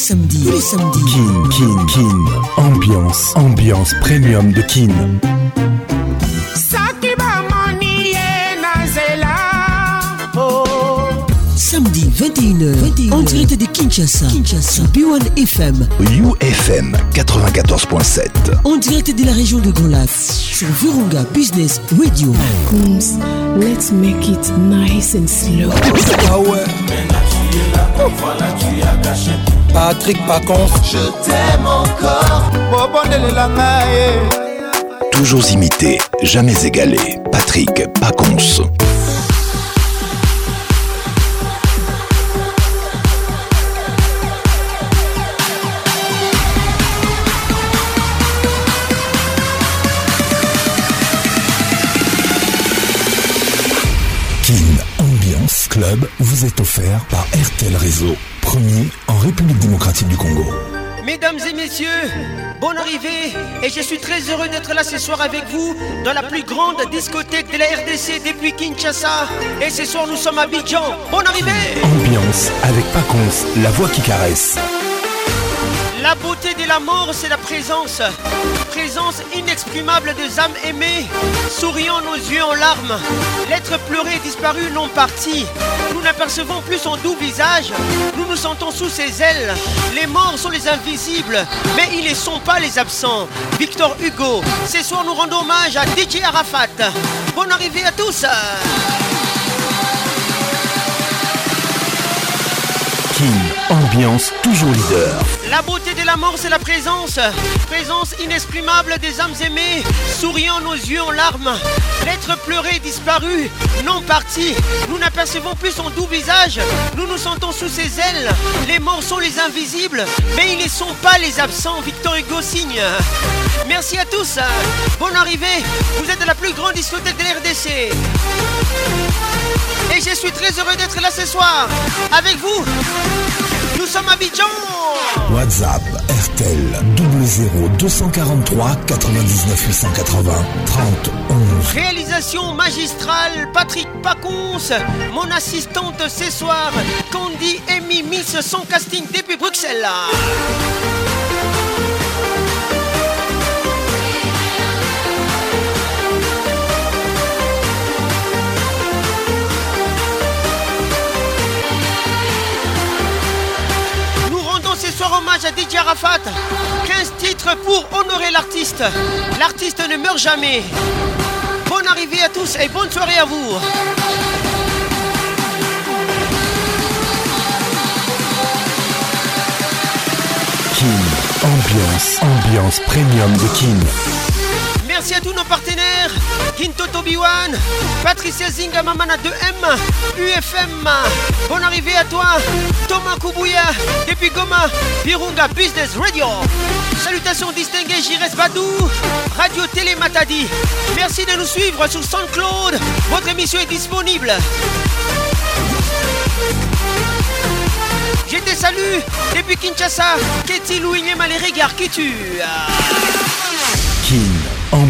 samedis. Tous les samedis. Kin, Kin, Kin. Ambiance, ambiance premium de Kin. Samedi 21h, 21h, en direct de Kinshasa, Kinshasa, B1 FM, UFM 94.7, en direct de la région de Grand Lac, sur Virunga Business Radio. Coons, let's make it nice and slow. Ah ouais. Patrick Pacons, je t'aime encore. Toujours imité, jamais égalé. Patrick Pacons. Kin Ambiance Club vous est offert par RTL Réseau, premier en République démocratique du Congo. Mesdames et messieurs, bonne arrivée et je suis très heureux d'être là ce soir avec vous dans la plus grande discothèque de la RDC depuis Kinshasa. Et ce soir nous sommes à Bidjan. Bonne arrivée Ambiance avec Pacons, la voix qui caresse. La beauté de la mort, c'est la présence. Présence inexprimable des âmes aimées, souriant nos yeux en larmes. L'être pleuré disparu non parti. Nous n'apercevons plus son doux visage. Nous nous sentons sous ses ailes. Les morts sont les invisibles, mais ils ne sont pas les absents. Victor Hugo, ce soir nous rendons hommage à DJ Arafat. Bonne arrivée à tous. King, ambiance toujours leader. La beauté de la mort, c'est la présence. Présence inexprimable des âmes aimées, souriant nos yeux en larmes. L'être pleuré disparu, non parti. Nous n'apercevons plus son doux visage. Nous nous sentons sous ses ailes. Les morts sont les invisibles, mais ils ne sont pas les absents. Victor Hugo signe. Merci à tous. Bonne arrivée. Vous êtes la plus grande discothèque de l'RDC. Et je suis très heureux d'être là ce soir avec vous. Nous sommes à Bidjan. WhatsApp RTL 00 243 99 880 30 11. Réalisation magistrale Patrick Pacons, mon assistante ce soir, Candy Amy Miss son casting depuis Bruxelles. Hommage à DJ Arafat. 15 titres pour honorer l'artiste. L'artiste ne meurt jamais. Bonne arrivée à tous et bonne soirée à vous. Kin, ambiance, ambiance premium de Kin. Merci à tous nos partenaires Kinto Tobiwan, Patricia Zinga Mamana 2M, UFM. Bonne arrivée à toi, Thomas Kubuya, depuis Goma, Virunga Business Radio. Salutations distinguées, Jires Badou, Radio Télé Matadi. Merci de nous suivre sur SoundCloud. Votre émission est disponible. Je te salue depuis Kinshasa, Ketty Louignema les qui tuent.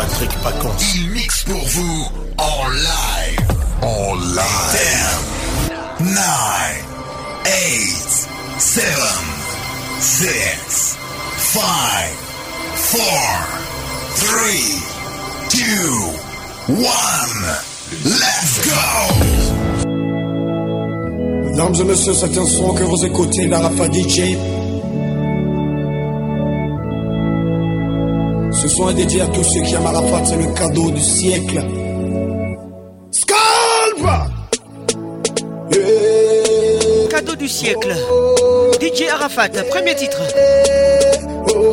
Patrick Pacons, il mixe pour vous en live. En live. 10, 9, 8, 7, 6, 5, 4, 3, 2, 1. Let's go! Mesdames et messieurs, c'est un son que vous écoutez d'Arafa DJ. Son est dédié à tous ceux qui aiment Arafat, c'est le cadeau du siècle. Scalp! Yeah. Cadeau du siècle. DJ Arafat, premier titre. Oh,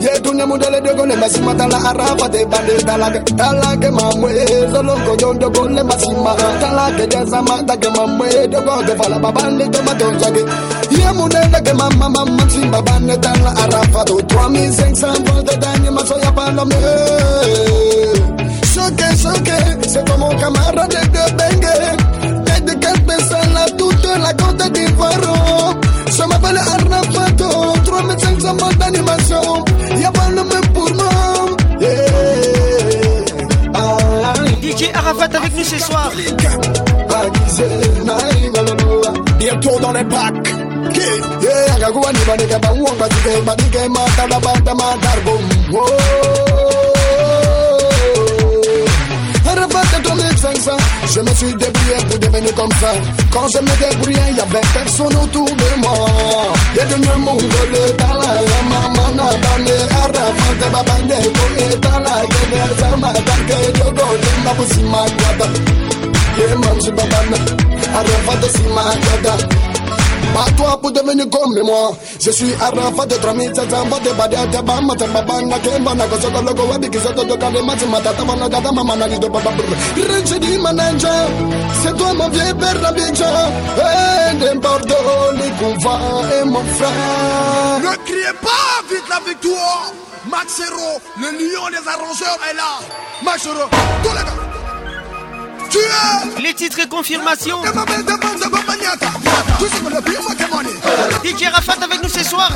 ye dunya mudele de gole masima tala arafa de bande tala ke tala ke mamwe zolongo jondo gole masima tala ke jazama ta ke mamwe de go de fala babande de matonso ke. Ye mudele ke mama mama simba bande tala arafa do 3500 volts de dagne maso ya palome Choqué, choqué, c'est comme mon camarade de Bengue. Tête de quelques la toute la côte d'Ivoire Je m'appelle Arnafato, 3500 mots d'animation Y'a pas le même pour moi yeah. ah, DJ Arafat avec nous ce soir. Bientôt dans les packs. Yeah, ni matala matarbo Arafat 3500 Je me suis débrouillé pour devenir comme ça. Quand je me débrouillais, y'avait personne autour de moi. Y'a de mieux monde le tala Maman n'a bande Arafat babande Koye tala Kene sama Tanke jogo Lemba busi magwada Yeah, man, je babana Arafat si magwada Pas-toi pour devenir comme moi. Je suis Arafat de 3700 Bote badia te bama te babana Kemba ko soko logo wabi kisoto to kale mati matata Wana gada mama na lido baba Rinche manager C'est toi mon vieux père d'Abidjan n'importe où les couvents et mon frère. Ne criez pas vite la victoire. Maxero, le lion des arrangeurs est là. Maxero, tous les gars les titres et confirmations. DJ Rafat avec nous ce soir.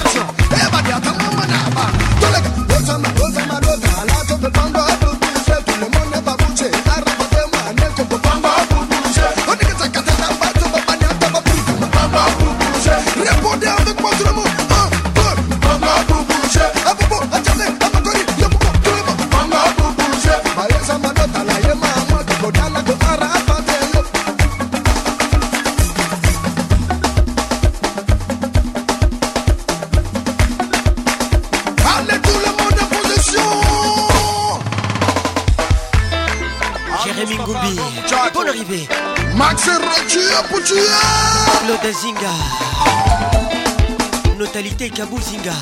Répondez avec moi tout le monde. putuya putuya claude zinga notalité kabuzinga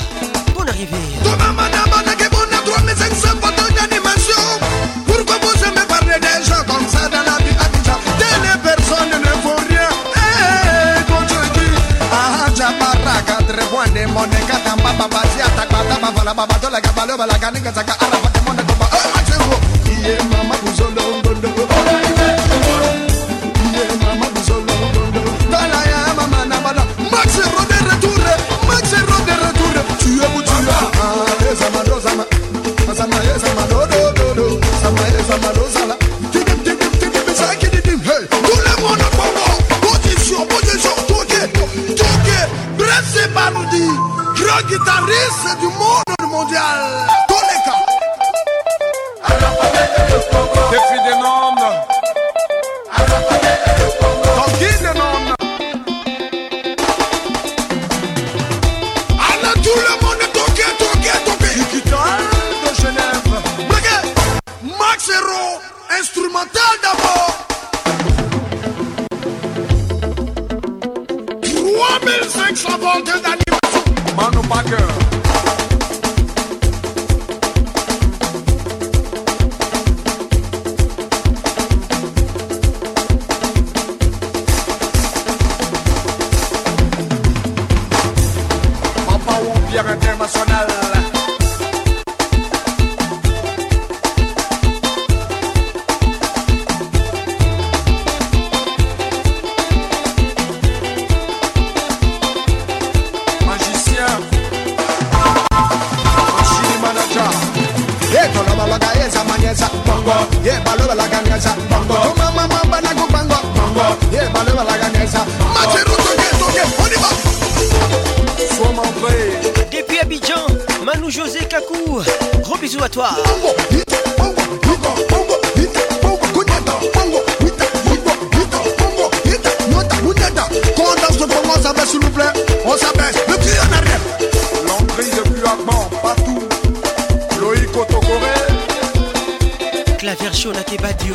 bon arrivé tomamanamandake bona 3500 photos d'animation pourquoi vous aimez parler des gens comme ça dans la vie abidjan telle personne ne vaut rien ahajabaraka trebwande monekatamba babasi atakbata bavala babatolaka balobalaka ningasaka s'abaisse s'il vous plaît. On s'abaisse, le pied en arrière. L'entrée depuis Agban, partout. Loïc Otokore. Claver chaud na Kebadio.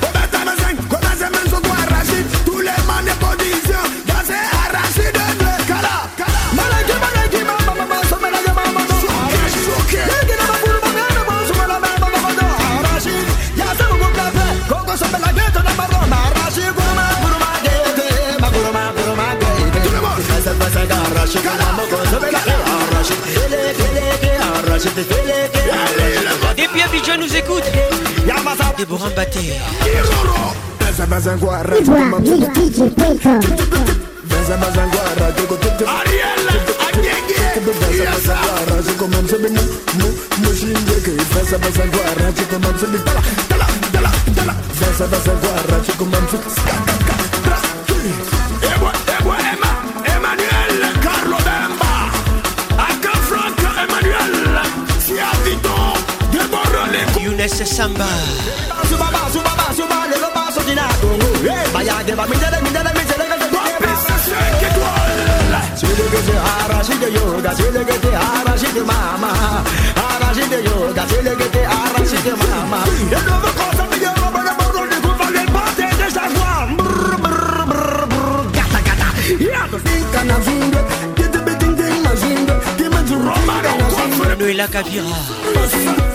ewa Emma, Emmanuel, Emmanuel. Younes Samba. Lo ba so dina kongo. Baya de ba mi dele mi dele mi dele mi dele. Sile que te arashi de yoga, sile que te arashi de mama, arashi de yoga, sile que te arashi de mama. Et de vos cosas me llama para borro de culpa del pate de esta Juan. Brr brr brr brr gata gata. Ya to finca na zinga, que te beting ding ma zinga, que me tu roma na zinga. Noëlla Kavira. Anonymat,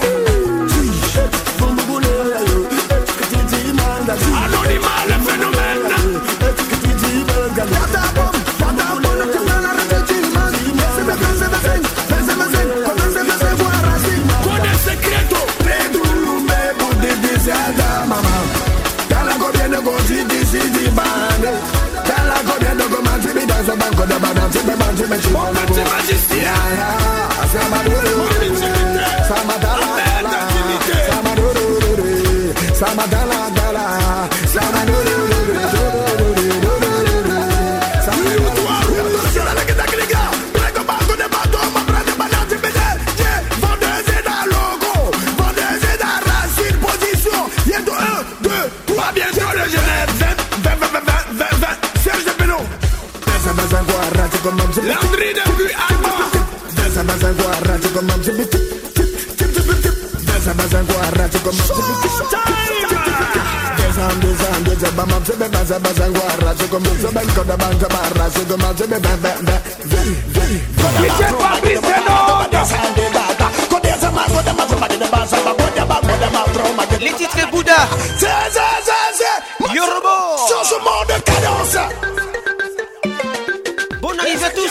Si Me Mansi guarra tu comme un petit Descend, descend, descend, bam, bam, c'est baza baza guarra tu comme un ben quand la banque barra c'est comme un c'est ben ben ben Veni, veni, veni Dice Fabrice Les titres Bouddha. Yorobo. Changement de cadence Bonne arrivée à tous.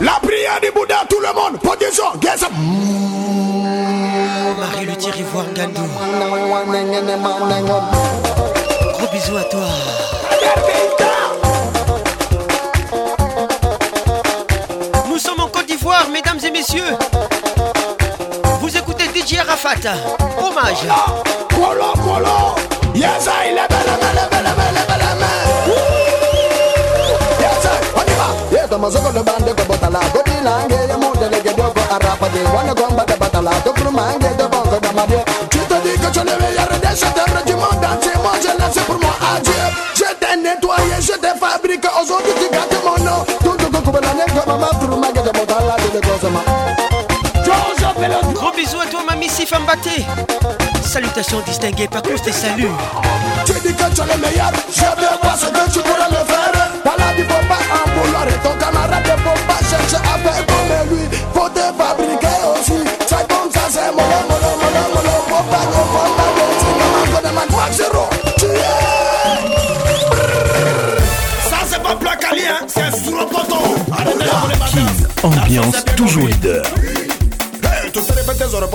la prière du Bouddha, tout le monde, position, guess Marie le tire ivoire Gandou. Gros bisous à toi. Nous sommes en Côte d'Ivoire, mesdames et messieurs. Arafat. Hommage. Colo, colo. Yes, I. Yes, I. On y va. Yes, I'm a soko de bande ko botala. Ko dilange ya mo dele ke doko arapa de. Wana komba de batala. To mange de bonko de madie. Tu te dis que tu ne veux rien de ce terre du monde entier. Moi, je laisse pour moi adieu. Je t'ai nettoyé, je t'ai fabriqué. Aujourd'hui, tu gâtes mon nom. Tout le coup, comme la nègre, maman, pour mange de botala. De l'écosema. Gros bisous à toi, mamie Sifambaté. Salutations distinguées, par cause des saluts. Tu dis que tu es le meilleur, je veux voir ce que tu pourrais me faire. La vie, faut pas en vouloir et ton camarade ne faut pas chercher à faire comme lui. Faut te fabriquer aussi. C'est comme ça, c'est mollo, mollo, mollo, mollo. Faut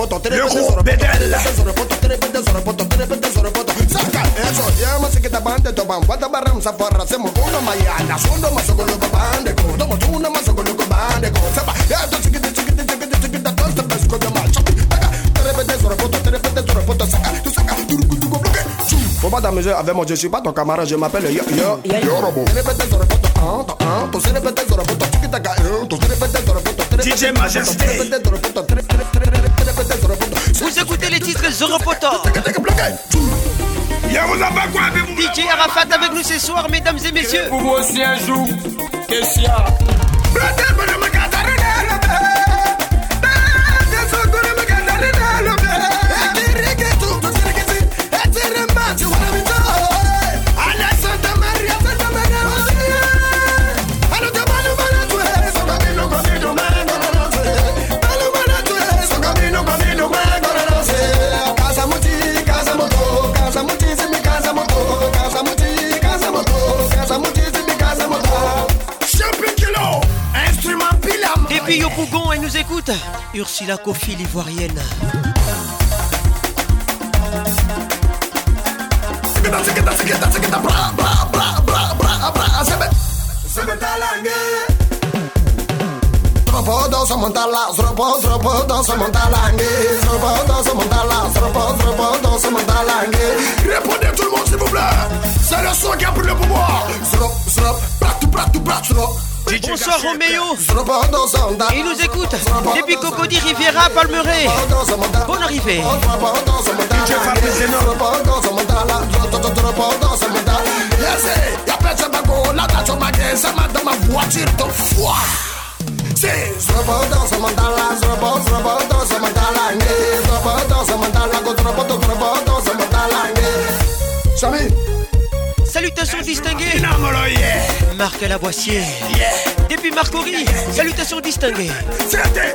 zéro. Tu es. Ça, c'est pas placali, hein, c'est sur le poteau. Ambiance toujours leader. Le gros bédel Saka, eso, yama sikita bande to bam Wata baram sa forra se mo uno mayana Sundo masogolo ko bande ko Tomo tuna masogolo ko bande ko Saba, ya to sikita sikita sikita sikita Tosta besko de mal Saka, terepete sur le poteau Terepete sur le poteau Saka, tu saka, turuku turuku bloqué Faut pas t'amuser avec moi, je suis pas ton camarade, je m'appelle Yo Yo Yo Robo Terepete sur le poteau, hein, hein Tu sais répéter sur le poteau, tikita ka, hein Tu sais répéter sur le poteau DJ Majesté Terepete sur le poteau, DJ Arafat avec nous ce soir, mesdames et messieurs. Pour moi aussi un jour, sropo danse montalangue. Répondez tout le monde s'il vous plaît. C'est le son qui a pris le pouvoir. Bonsoir Roméo. Il nous écoute. Depuis Cocody Riviera Palmeret. Bonne arrivée. Dans Salutations distinguées. Marc Lavoisier. Depuis Marcory Salutations distinguées. C'était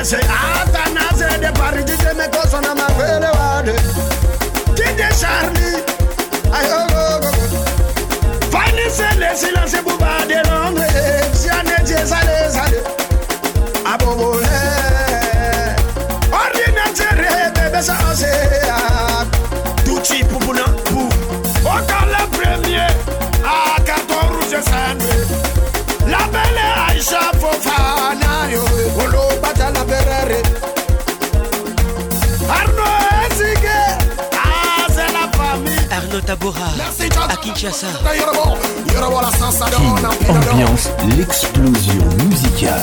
DJ ABS Athanase de Paris DJ Meko Sonama Fele Wade DJ Charlie Ayo go go go Finissez les silences pour pas de Londres Siane Dieu sale sale Abobo Ordinateur bébé ça océan Tout type pour non pour Encore le premier à 14 rouge sandwich Tabora à Kinshasa. King, ambiance l'explosion musicale.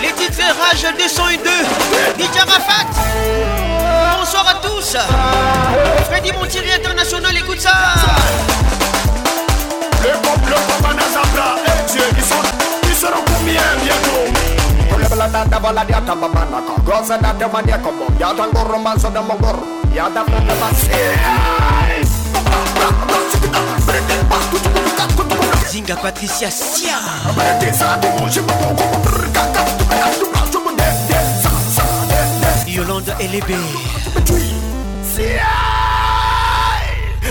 Les titres Rage 202 DJ Rafat. Bonsoir à tous. Freddy Montieri International écoute ça. Le pop, le pop à Nazabra Et Dieu, ils, sont, Lebla da da vala dia so Zinga Patricia Sia. Yolande Elebe. Sia.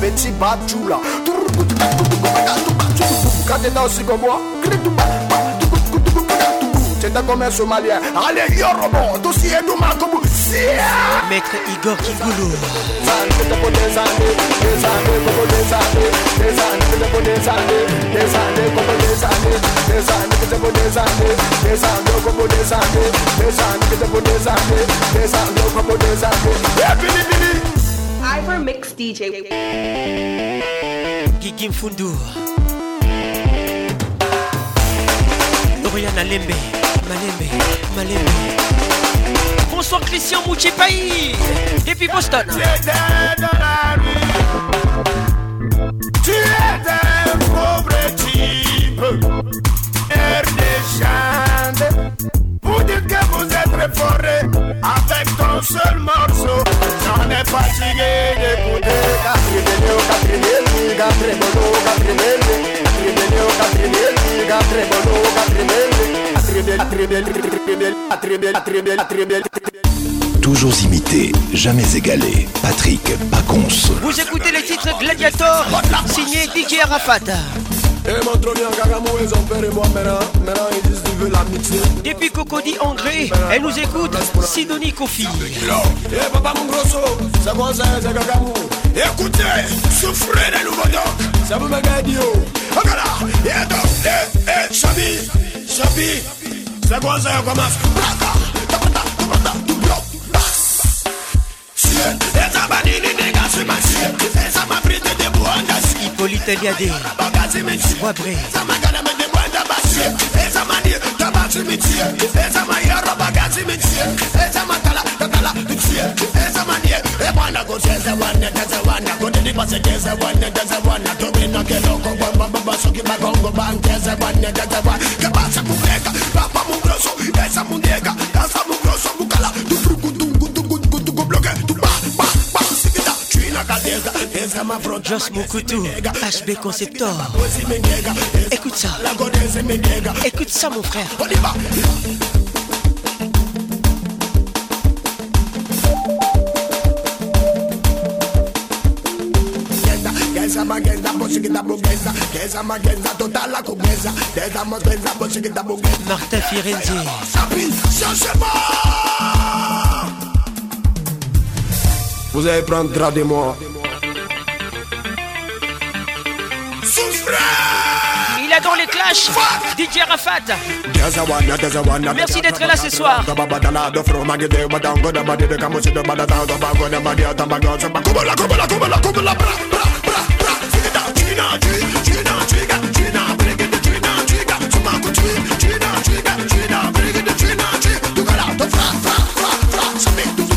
Petit Batula Quand t'es aussi comme Tenda comme un Somalien. Allez, tout si et comme Maître Igor Ivor Mix DJ. Gigim Fundu. Dorian Malembe Malembe Bonsoir Christian Mouchipaï Depuis Boston Tu étais dans la rue Tu étais un pauvre type Air Vous dites que vous êtes Avec ton seul morceau J'en ai fatigué d'écouter Catrinelli Catrinelli, Catrinelli, Catrinelli, Catrinelli Catrinelli, Catrinelli, Catrinelli Toujours imité, jamais égalé. Patrick Pacons. Vous écoutez les titres Gladiator signé DJ Arafat Et et. Depuis Cocody André, elle nous écoute Sidonie Kofi Eh papa mon grosso, c'est quoi ça, c'est gagamou. Écoutez, souffrez des nouveaux docs Ça vous me gagne yo. Regarde, et donc, eh, eh, Chabi, Chabi, c'est quoi ça, on commence Blaka, tabata, tabata, doublon, bass Tiens, et ça m'a dit, les dégâts, c'est ma tienne Et ça m'a pris de débouandas Hippolyte Eliade Bagazi, mais tiens Wabré Ça m'a gagné, mais débouandas, bass Et ça m'a dit, tabati, mais tiens Et ça m'a yara, bagazi, mais tiens Et ça m'a tala, tala, tiens Et ça m'a dit, et bwana, go, c'est ça, one, c'est ça, one Go, didi, passe, c'est ça, one, c'est ça, one Tobi, no, que loco, bamba, bamba, soki, bagongo, bang, c'est ça, one, c'est ça, one Que pasa, mujeca, papa, mu grosso Esa, mu nega, casa, mu grosso, mu cala Tu Joss HB Conceptor. Écoute ça. Écoute ça mon frère pobreza, magenza, Vous allez prendre drap de moi. Il a dans les clashs DJ Rafat Merci d'être là ce soir Something to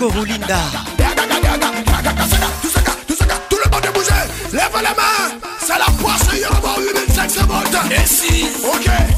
Coco Roulinda. Tout le monde est bougé. Lève les mains. C'est la poisse. Il y aura 8500 volts. Et si. Ok.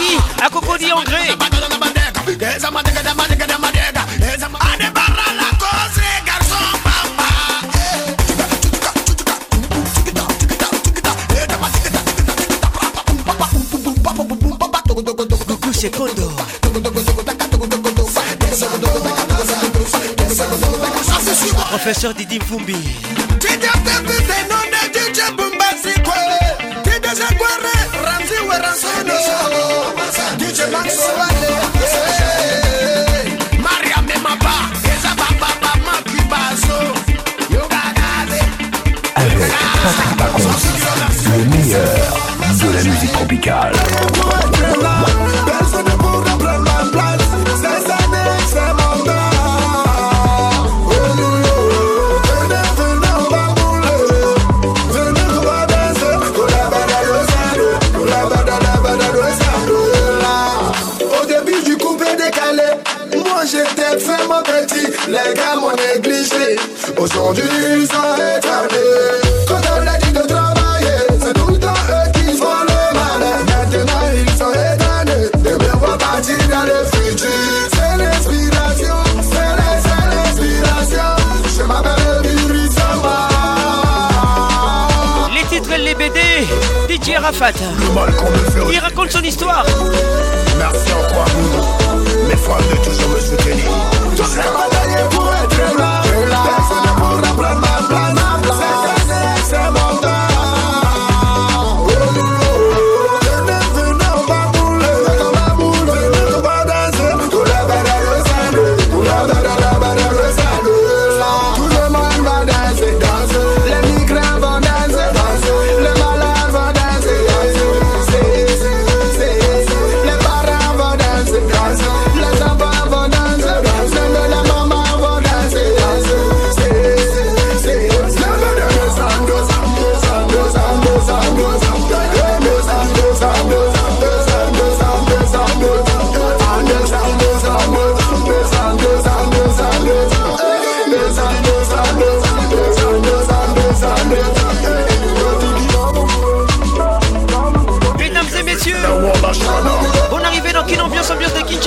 Grand maquis à Cocody en gré. Coucou c'est Kondo. Professeur Didi Mfumbi. Moi j'étais vraiment petit. Les gars négligé. Aujourd'hui, ils sont DJ Rafat. Il raconte son histoire. Merci encore à vous, mes fans de toujours me soutenir.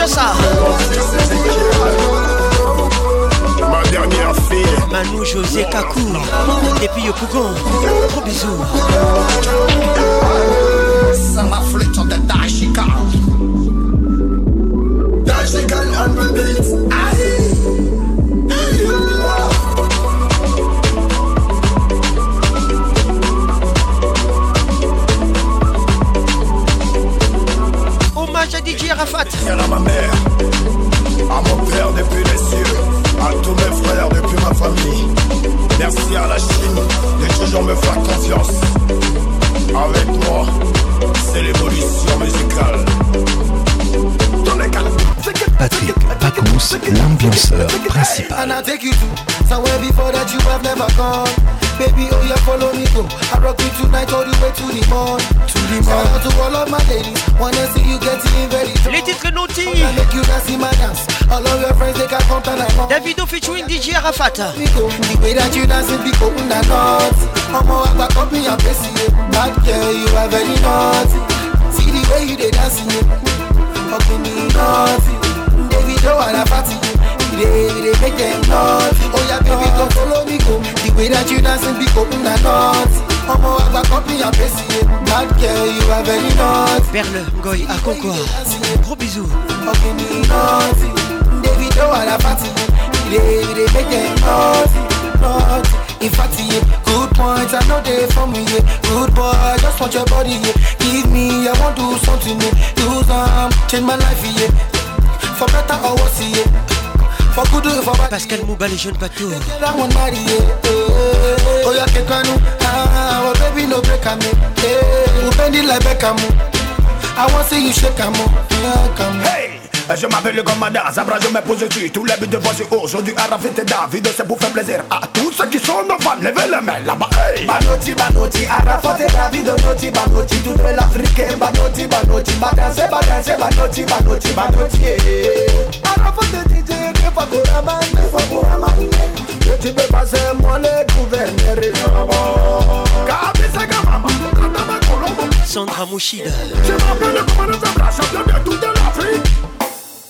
De Kinshasa. Ma dernière fille. Manu José Kakou, depuis Yopougon. Gros bisous. Ça m'a flûte de Dashika. Dashika on the beat. DJ Arafat. à ma mère, à mon père depuis les cieux, à tous mes frères depuis ma famille. Merci à la Chine de toujours me faire confiance. Avec moi, c'est l'évolution musicale. Dans les. Patrick Pacons, l'ambianceur principal. And I'll take you to somewhere before that you have never gone. Baby, oh yeah, follow me go. I rock you tonight all the way to the morn. To the morn. Shout out to all of my ladies. Wanna see you getting very drunk. Les titres naughty. Wanna make you dance in my dance. All of your friends they can come and I Davido featuring DJ Arafat. The way that you dance it be cold and not. Mama, I back up me and face you. Bad girl, you are very naughty. See the way you they dancing. Fucking me naughty. Oh, and a party. They, they make them naughty. Oh yeah, baby, come follow me, go. The way that you dancing be open and not. Agba copy and paste it. Bad girl, you are very naughty. Perle, Goy, à Concours. Gros bisous. Okay, naughty. David, oh, à la party. They, they make them naughty, naughty. In fact, yeah, good points, I know they for me, yeah. Good boy, just want your body, yeah. Give me, I want to do something, yeah. Change my life, yeah. For better or worse, yeah. For good or for bad. Pascal Mouba, les jeunes bateaux. I want marry, yeah. Oh, yeah, Kekanu. Ah, oh, baby, no break, I'm yeah. Eh, eh. Bend it like Beckham. I want to see you shake, I'm Hey! Je m'appelle le commandant, Zabra je me pose dessus Tous les buts de voici aujourd'hui Arafit et David C'est pour faire plaisir à tous ceux qui sont nos fans. Levez les mains là-bas hey. Banoti, Banoti, Arafat et David Noti, Banoti, toute l'Afrique. Banoti, Banoti, Badanse, Badanse Banoti, Banoti, Banoti Arafat et DJ, ne faut pour Raman Ne faut pour Raman Tu peux passer moi le gouverneur Kabisa Gamama Sandra Mouchida. Je m'appelle le commandant Zabra Champion de toute l'Afrique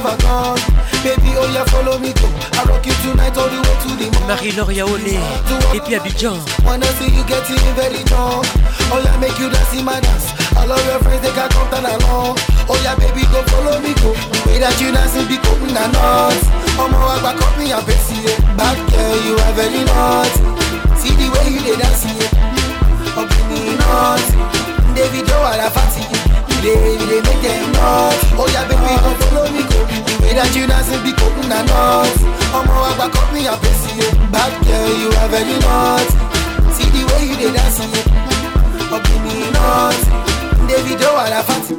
never gone Baby, oh yeah, follow me go I rock you tonight all the way to the morning Marie-Laure Yaone Et puis Abidjan Wanna see you getting very drunk. Oh yeah, make you dance in my dance. All of your friends, they can come down along Oh yeah, baby, go follow me go. The way that you dancing be open and not my, I back up me and face it Bad girl, you are very See the way you dey dancing give me naughty David, fatty They, they make them naughty Oh yeah, baby, go follow me go. The way that you dancing be open and naughty Oh my, I back up me and face it Bad girl, you are very naughty See the way you dey dancing Oh, give me naughty David, oh, I love fatty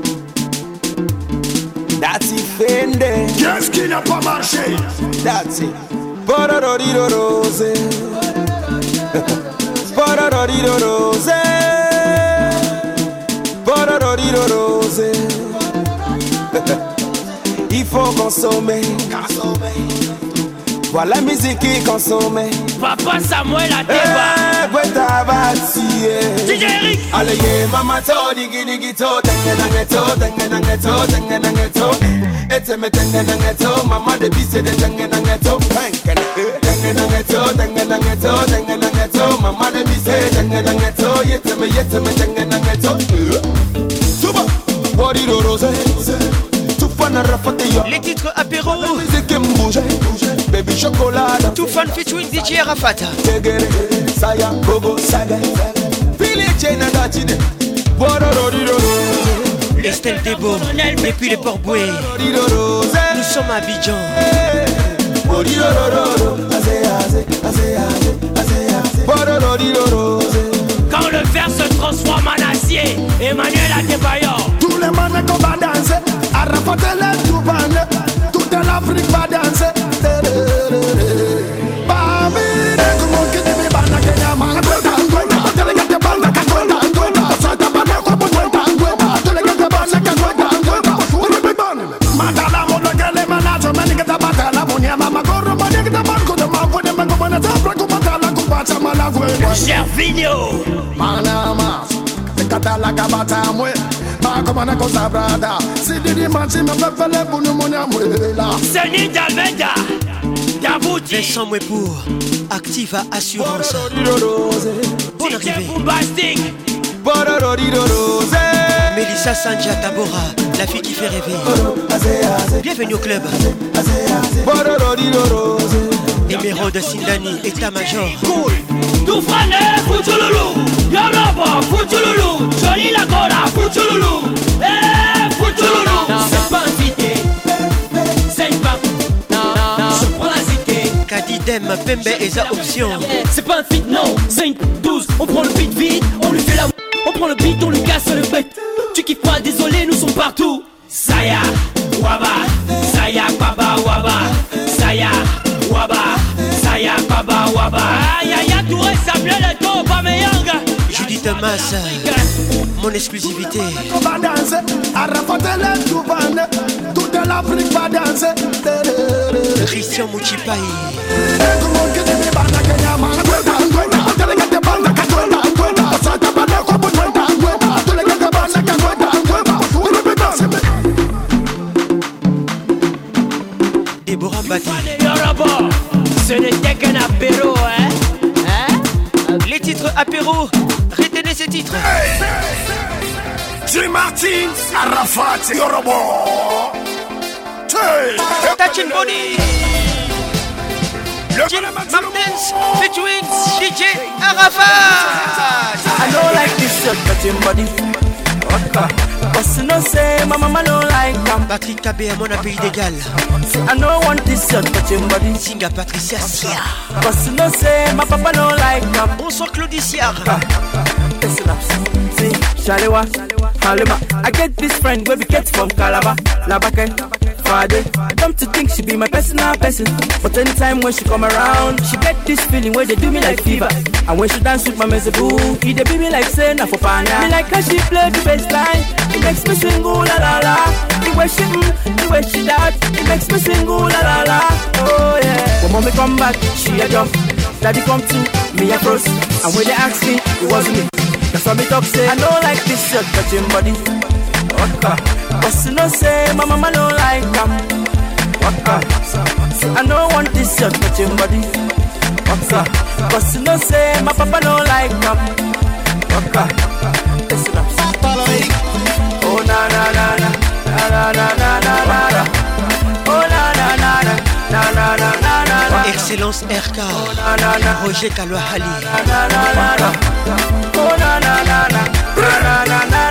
That's it, Fende. Qu'est-ce qui n'a pas marché? That's it. Porororido rose. Porororido Il faut consommer. Voilà la musique qui consomme. Papa Samuel a Eh. DJ Eric. Allez, yeah, mama to, digi digi to, tenge nange to, tenge nange to, tenge nange to. Ete me tenge nange to, mama de bise de tenge nange to. Tenge nange to, tenge nange to, tenge nange to, mama de bise tenge nange to, yete me yete me tenge nange to. Body rafate yo. Les titres apéro Musique bouge, baby chocolat. Tout fan featuring DJ Arafat Tegere, saya, gogo, saga. Fili chena rose. Estelle Debo Et puis les Port-Boué Nous sommes à Abidjan Quand le verre se transforme en acier, Emmanuel Adebayor. Ghana go balance Arafatele Dubane Toute l'Afrique va danser Babi Nego monkey di mi bana Kenya man Gwenda, gwenda Tele gete banda ka gwenda, gwenda Santa bana kwa po gwenda, gwenda Tele gete banda ka gwenda, gwenda Uri bi bani Mandala mono gele manazo Meni gete batala Munya mama goro Mani gete banko de ma Gwende Makomana kosa brada, sididi bunu munya. Seni. Vincent Mwepour à Assurance. Bonne arrivée. Bombastic. Sanja Tabora La fille qui fait rêver. Bienvenue au club. Émeraude Sindani État-major. Cool. Toufane, Fouchouloulou. Yolobo, Fouchouloulou. Jolie la Gola, Fouchouloulou. Eh, Fouchouloulou. C'est pas un cité. C'est pas. Je prends la cité. Kadidem Pembe Eza Option C'est pas un feat, non. 5, 12, on prend le beat vite, on lui fait la. On prend le beat, on lui casse le bec. Tu kiffes pas, désolé, Gabriel Eto, Pameyanga. Judith mon exclusivité. Tout va danser, tout l'Afrique va danser. Christian Mouchipaï. Déborah Bati. C'est le apéro. Hein apéro. Retenez ces titres. Jim Martin Arafat Yorobo. Touching Body Jim Martins featuring DJ Arafat. I don't like this shirt touching body. you no say my mama no like them. Patrick Kabé, mon pays des Galles. Say I no want this shot, but your body. Singa Patricia Sia. Cause you no say my papa no like them. Bonsoir Claudicia. see, Shalewa, Halema. I get this friend where we get from Calabar, Labakan. Fade. Come to think she be my personal person, but anytime when she come around, she get this feeling where they do me like fever. And when she dance with my mezeboo, he they be me like say na for panya. Me like how she play the bass line, it makes me sing ooh la la la. The way she mm, the way she that, it makes me sing ooh la la la. Oh yeah. When mommy come back, she a jump. Daddy come to me a froze, and when they ask me, it wasn't me. That's why me talk say I don't like this shirt touching body. Waka. But you know say my mama don't like. Waka. Say I don't want this shirt touching body. Waka. But you know say my papa don't like. Waka. Listen up. Oh na na na na na na na na na na. Oh na na na na na na na na na na. Excellence RK Roger Kalouahali Oh na na na na na na na na na.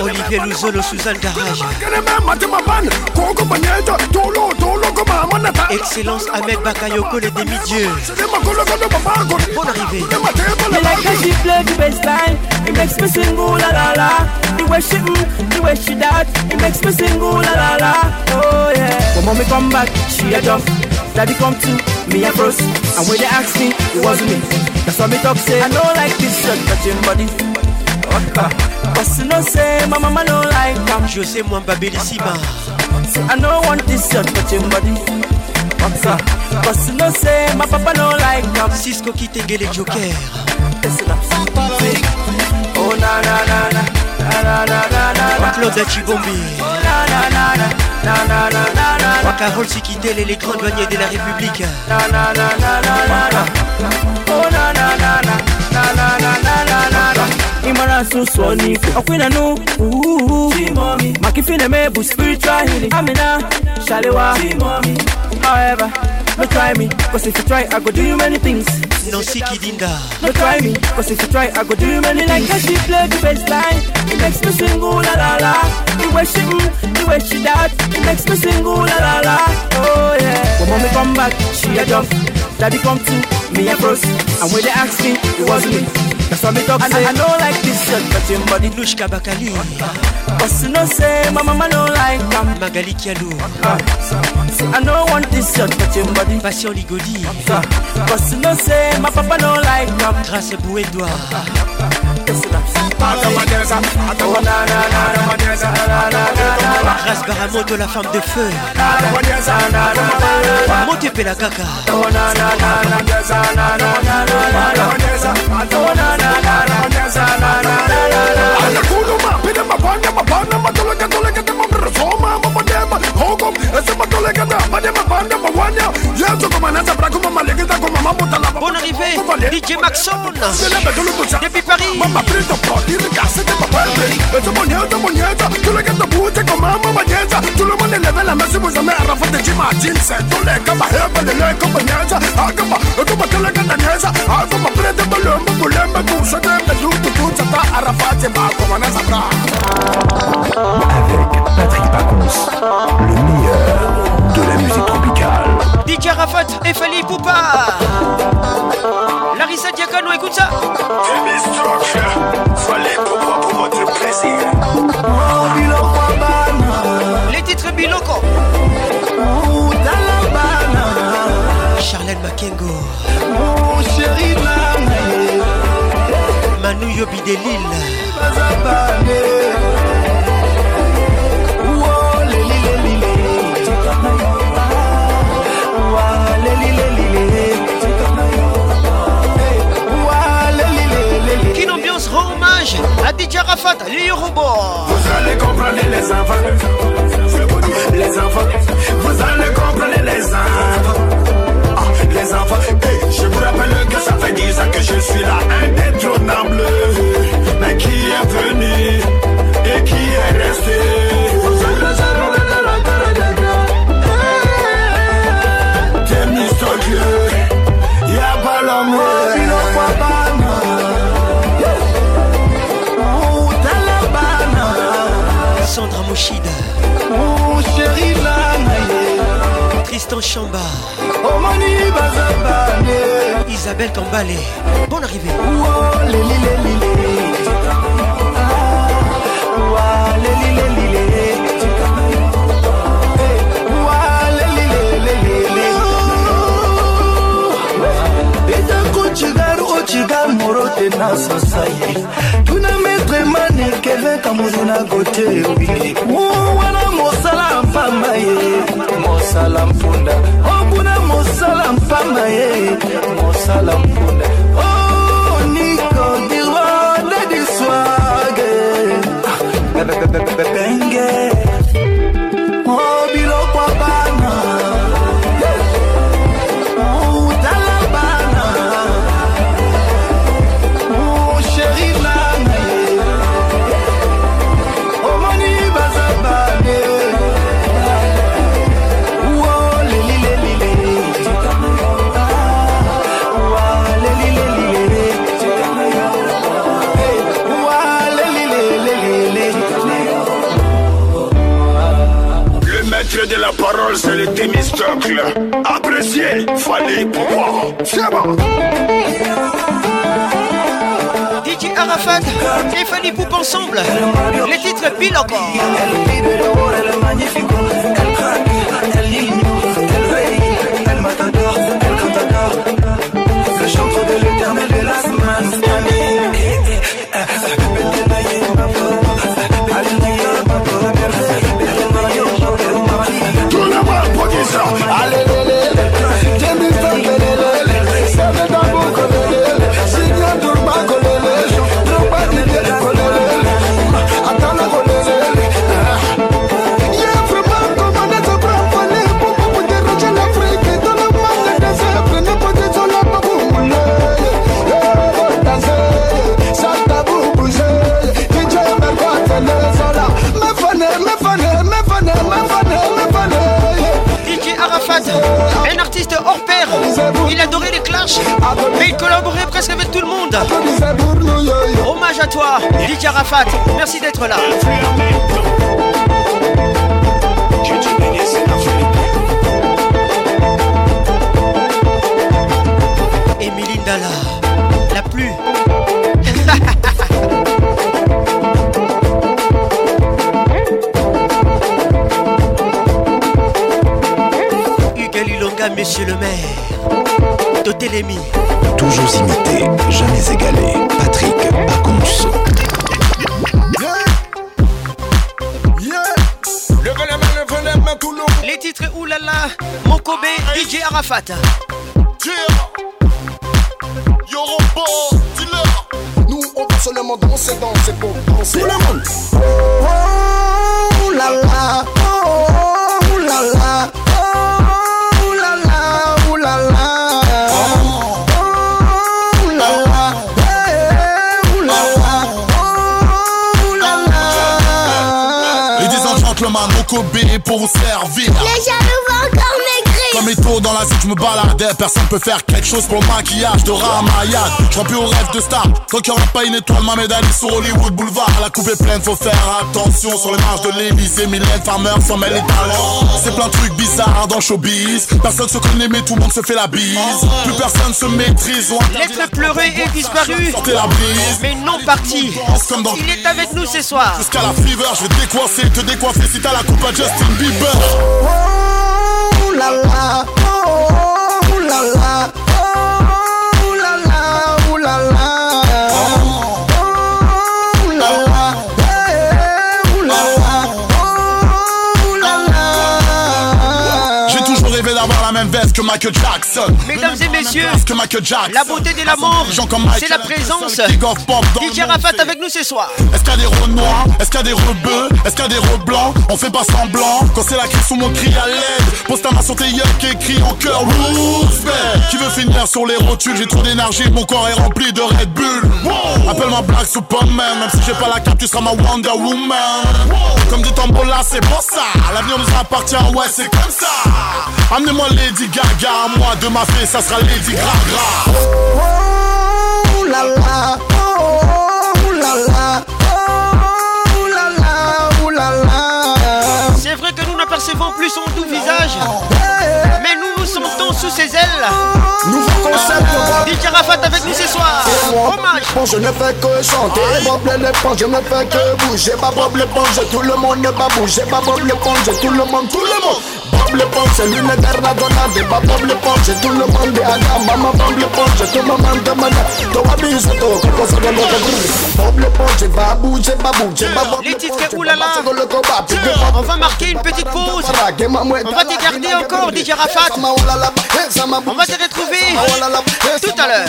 Olivier Luzolo Suzanne Garage. Excellence Ahmed Bakayoko le demi-dieu Sede makolo ko baba ko Bonne arrivée like how she play the line It makes me sing ooh la la la. The way she mm, the way she that. It makes me sing ooh la la la. Oh yeah. When mommy come back, she a jump Daddy come to me a froze And when they ask me, it wasn't me. That's why me talk say I don't like this shirt touching body. But you know say my mama don't like am José Mwamba Bellissima Say I don't want this shirt touching body. But you know say my papa don't like am Cisco Joker Listen up. Oh na na na na. Na na na na na Claude Chibombi. Na na na na na Wakarol Sikité, l'électron douanier de la République imara susu onife ọkwina nu makifine me bụ spiritual healing amina shalewa however no try me cause if you try i go do you many things Nancy Kidinda No try me Cause if you try I go do you many like how she play the bass line. It makes me sing ooh la la la. The way she mm, the way she that It makes me sing ooh la la la. Oh yeah. When mommy come back she a jump. Daddy come to me a froze And when they ask me it wasn't me That's why me talk say. I don't like this shirt touching body Nushka Bakali But you know say my mama don't like am Magali Kialou uh, Say I don't want this shirt touching body Passion Ligodi But you know say my papa don't like am Grâce Bouédois. Listen Ras Baramoto, la femme de feu. Monte Pela Kaka. Anakulu up Laissez-moi ton les gars Madame Banda DJ Maxon. Depuis Paris. Mama Tu le Tu le monde lève Et Fali Poupa Larissa Diacano, écoute ça Fallait pour pour votre plaisir. Les titres Biloko Makengo. Mon chéri. Manu Yobi de Lille. Vous allez comprendre les enfants. Les enfants. Vous allez comprendre les enfants. Ah, les enfants. Je vous rappelle que ça fait 10 ans que je suis là, indétrônable. Mais qui est venu et qui est resté? Vous allez savoir de la Mon chéri Nanaye. Tristan Chamba. Omani Bazabane. Isabelle Kambale. Bonne arrivée. Lili, lili, lili. Lili, morote na sosaye tuna metre mane gote salam Thémistocle. Apprécié, fallait pouvoir. C'est bon. DJ Arafat et Fanny Poupe ensemble. Les titres pile encore. Le chantre de l'éternel de manos. Monsieur le maire. Totélémy. Toujours imité, jamais égalé. Patrick Pacons. Les titres Oulala, Mokobe, DJ Arafat. Nous, on veut seulement danser, danser pour danser. Tout le monde. And gentlemen, Mokobe pour vous servir. Les jaloux vont encore Comme Eto dans la zone, je me baladais. Personne peut faire quelque chose pour le maquillage de Ramayad. Je plus au rêve de star. Tant qu'il n'y aura pas une étoile, ma médaille sur Hollywood Boulevard. La coupe est pleine, faut faire attention sur les marches de l'Élysée. Mylène Farmer s'en mêle les talents. C'est plein de trucs bizarres dans showbiz. Personne se connaît, mais tout le monde se fait la bise. Plus personne se maîtrise. L'être pleuré est disparu, Sortez la brise. mais non parti. Il est avec nous ce soir. Jusqu'à la fever, je vais décoiffer, te décoiffer si t'as la coupe à Justin Bieber. La la, oh la la. Michael Jackson. Mesdames et messieurs, que Michael Jackson. la beauté de l'amour, c'est la présence. DJ Rafat avec nous ce soir. Est-ce qu'il y a des rôles noirs Est-ce qu'il y a des rebeux Est-ce qu'il y a des rôles blancs? On fait pas semblant. Quand c'est la crise sous mon cri à l'aide. Main sur tes yeux qui écrit en cœur Qui veut finir sur les rotules J'ai trop d'énergie, mon corps est rempli de Red Bull. Appelle-moi Black Superman, même si j'ai pas la carte, tu seras ma Wonder Woman. Comme du tambola, c'est pour ça. L'avenir nous appartient, ouais, c'est comme ça. Amenez-moi Lady Gaga, moi de ma fille, ça sera Lady Gaga. Oh la la, oh, la la, oh la la, oh la la. C'est vrai que nous n'apercevons plus son doux visage, mais nous nous sentons sous ses ailes. Nouveau concept, DJ Rafat avec nous ce soir. Hommage. Bon, je ne fais que chanter. Bob l'éponge, je ne fais que bouger. Pas Bob l'éponge, tout le monde ne va bouger. Pas Bob l'éponge, tout le monde, tout le monde à. Les titres, on va marquer une petite pause, on va t'écarter encore, DJ Rafat, on va te retrouver tout à l'heure.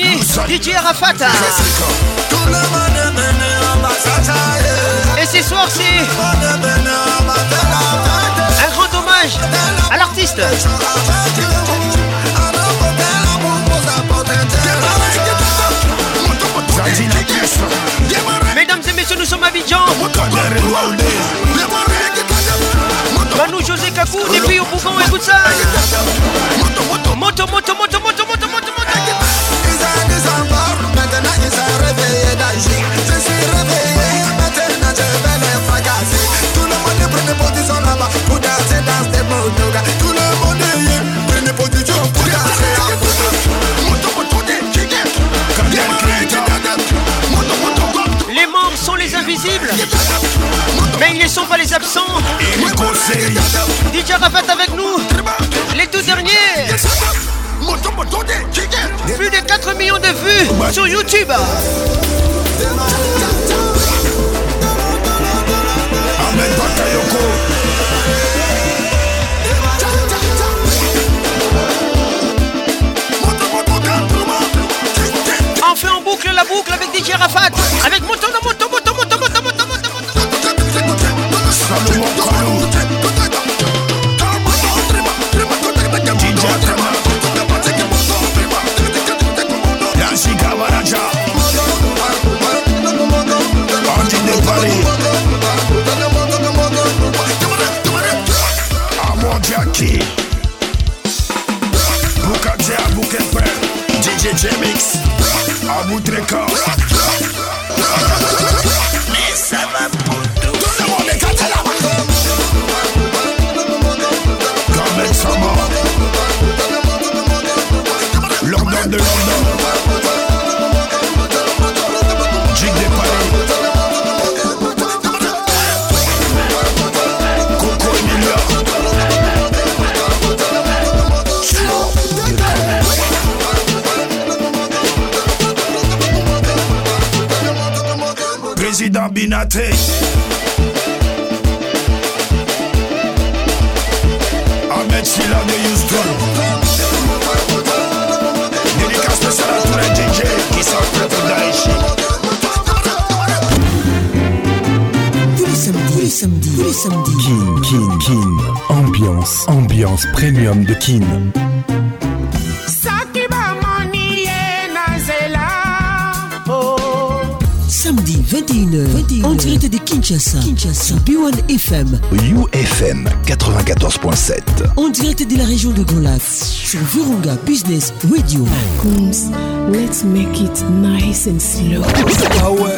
DJ. Et ce soir, c'est un grand hommage à l'artiste. Mesdames et messieurs, nous sommes à Abidjan. Manu José Kakou, depuis au Bougon, écoute ça. Moto, moto, moto, moto. Sont pas les absents. DJ Rafat avec nous, les deux derniers. Plus de 4 millions de vues sur YouTube. On fait en boucle la boucle avec DJ Rafat, avec moto, onde aqui? Buca diabo que é DJ Jamix, Abutrecão. Nessa vapor. Binaté. Ahmed Silla de Houston. Dédicace spéciale à tous les DJ qui sont prêts pour Daesh. Tous les samedis, samedis. Tous les samedis. Kin, Kin, Kin. Ambiance, ambiance premium de Kin. 21h, en direct de Kinshasa, Kinshasa, B1 FM, UFM 94.7, en direct de la région de Grand Lac, sur Virunga Business Radio. Coons, let's make it nice and slow. Ah ouais.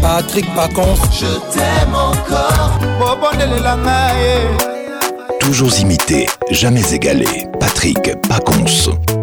Patrick Pacons, je t'aime encore. Toujours imité, jamais égalé. Patrick Pacons.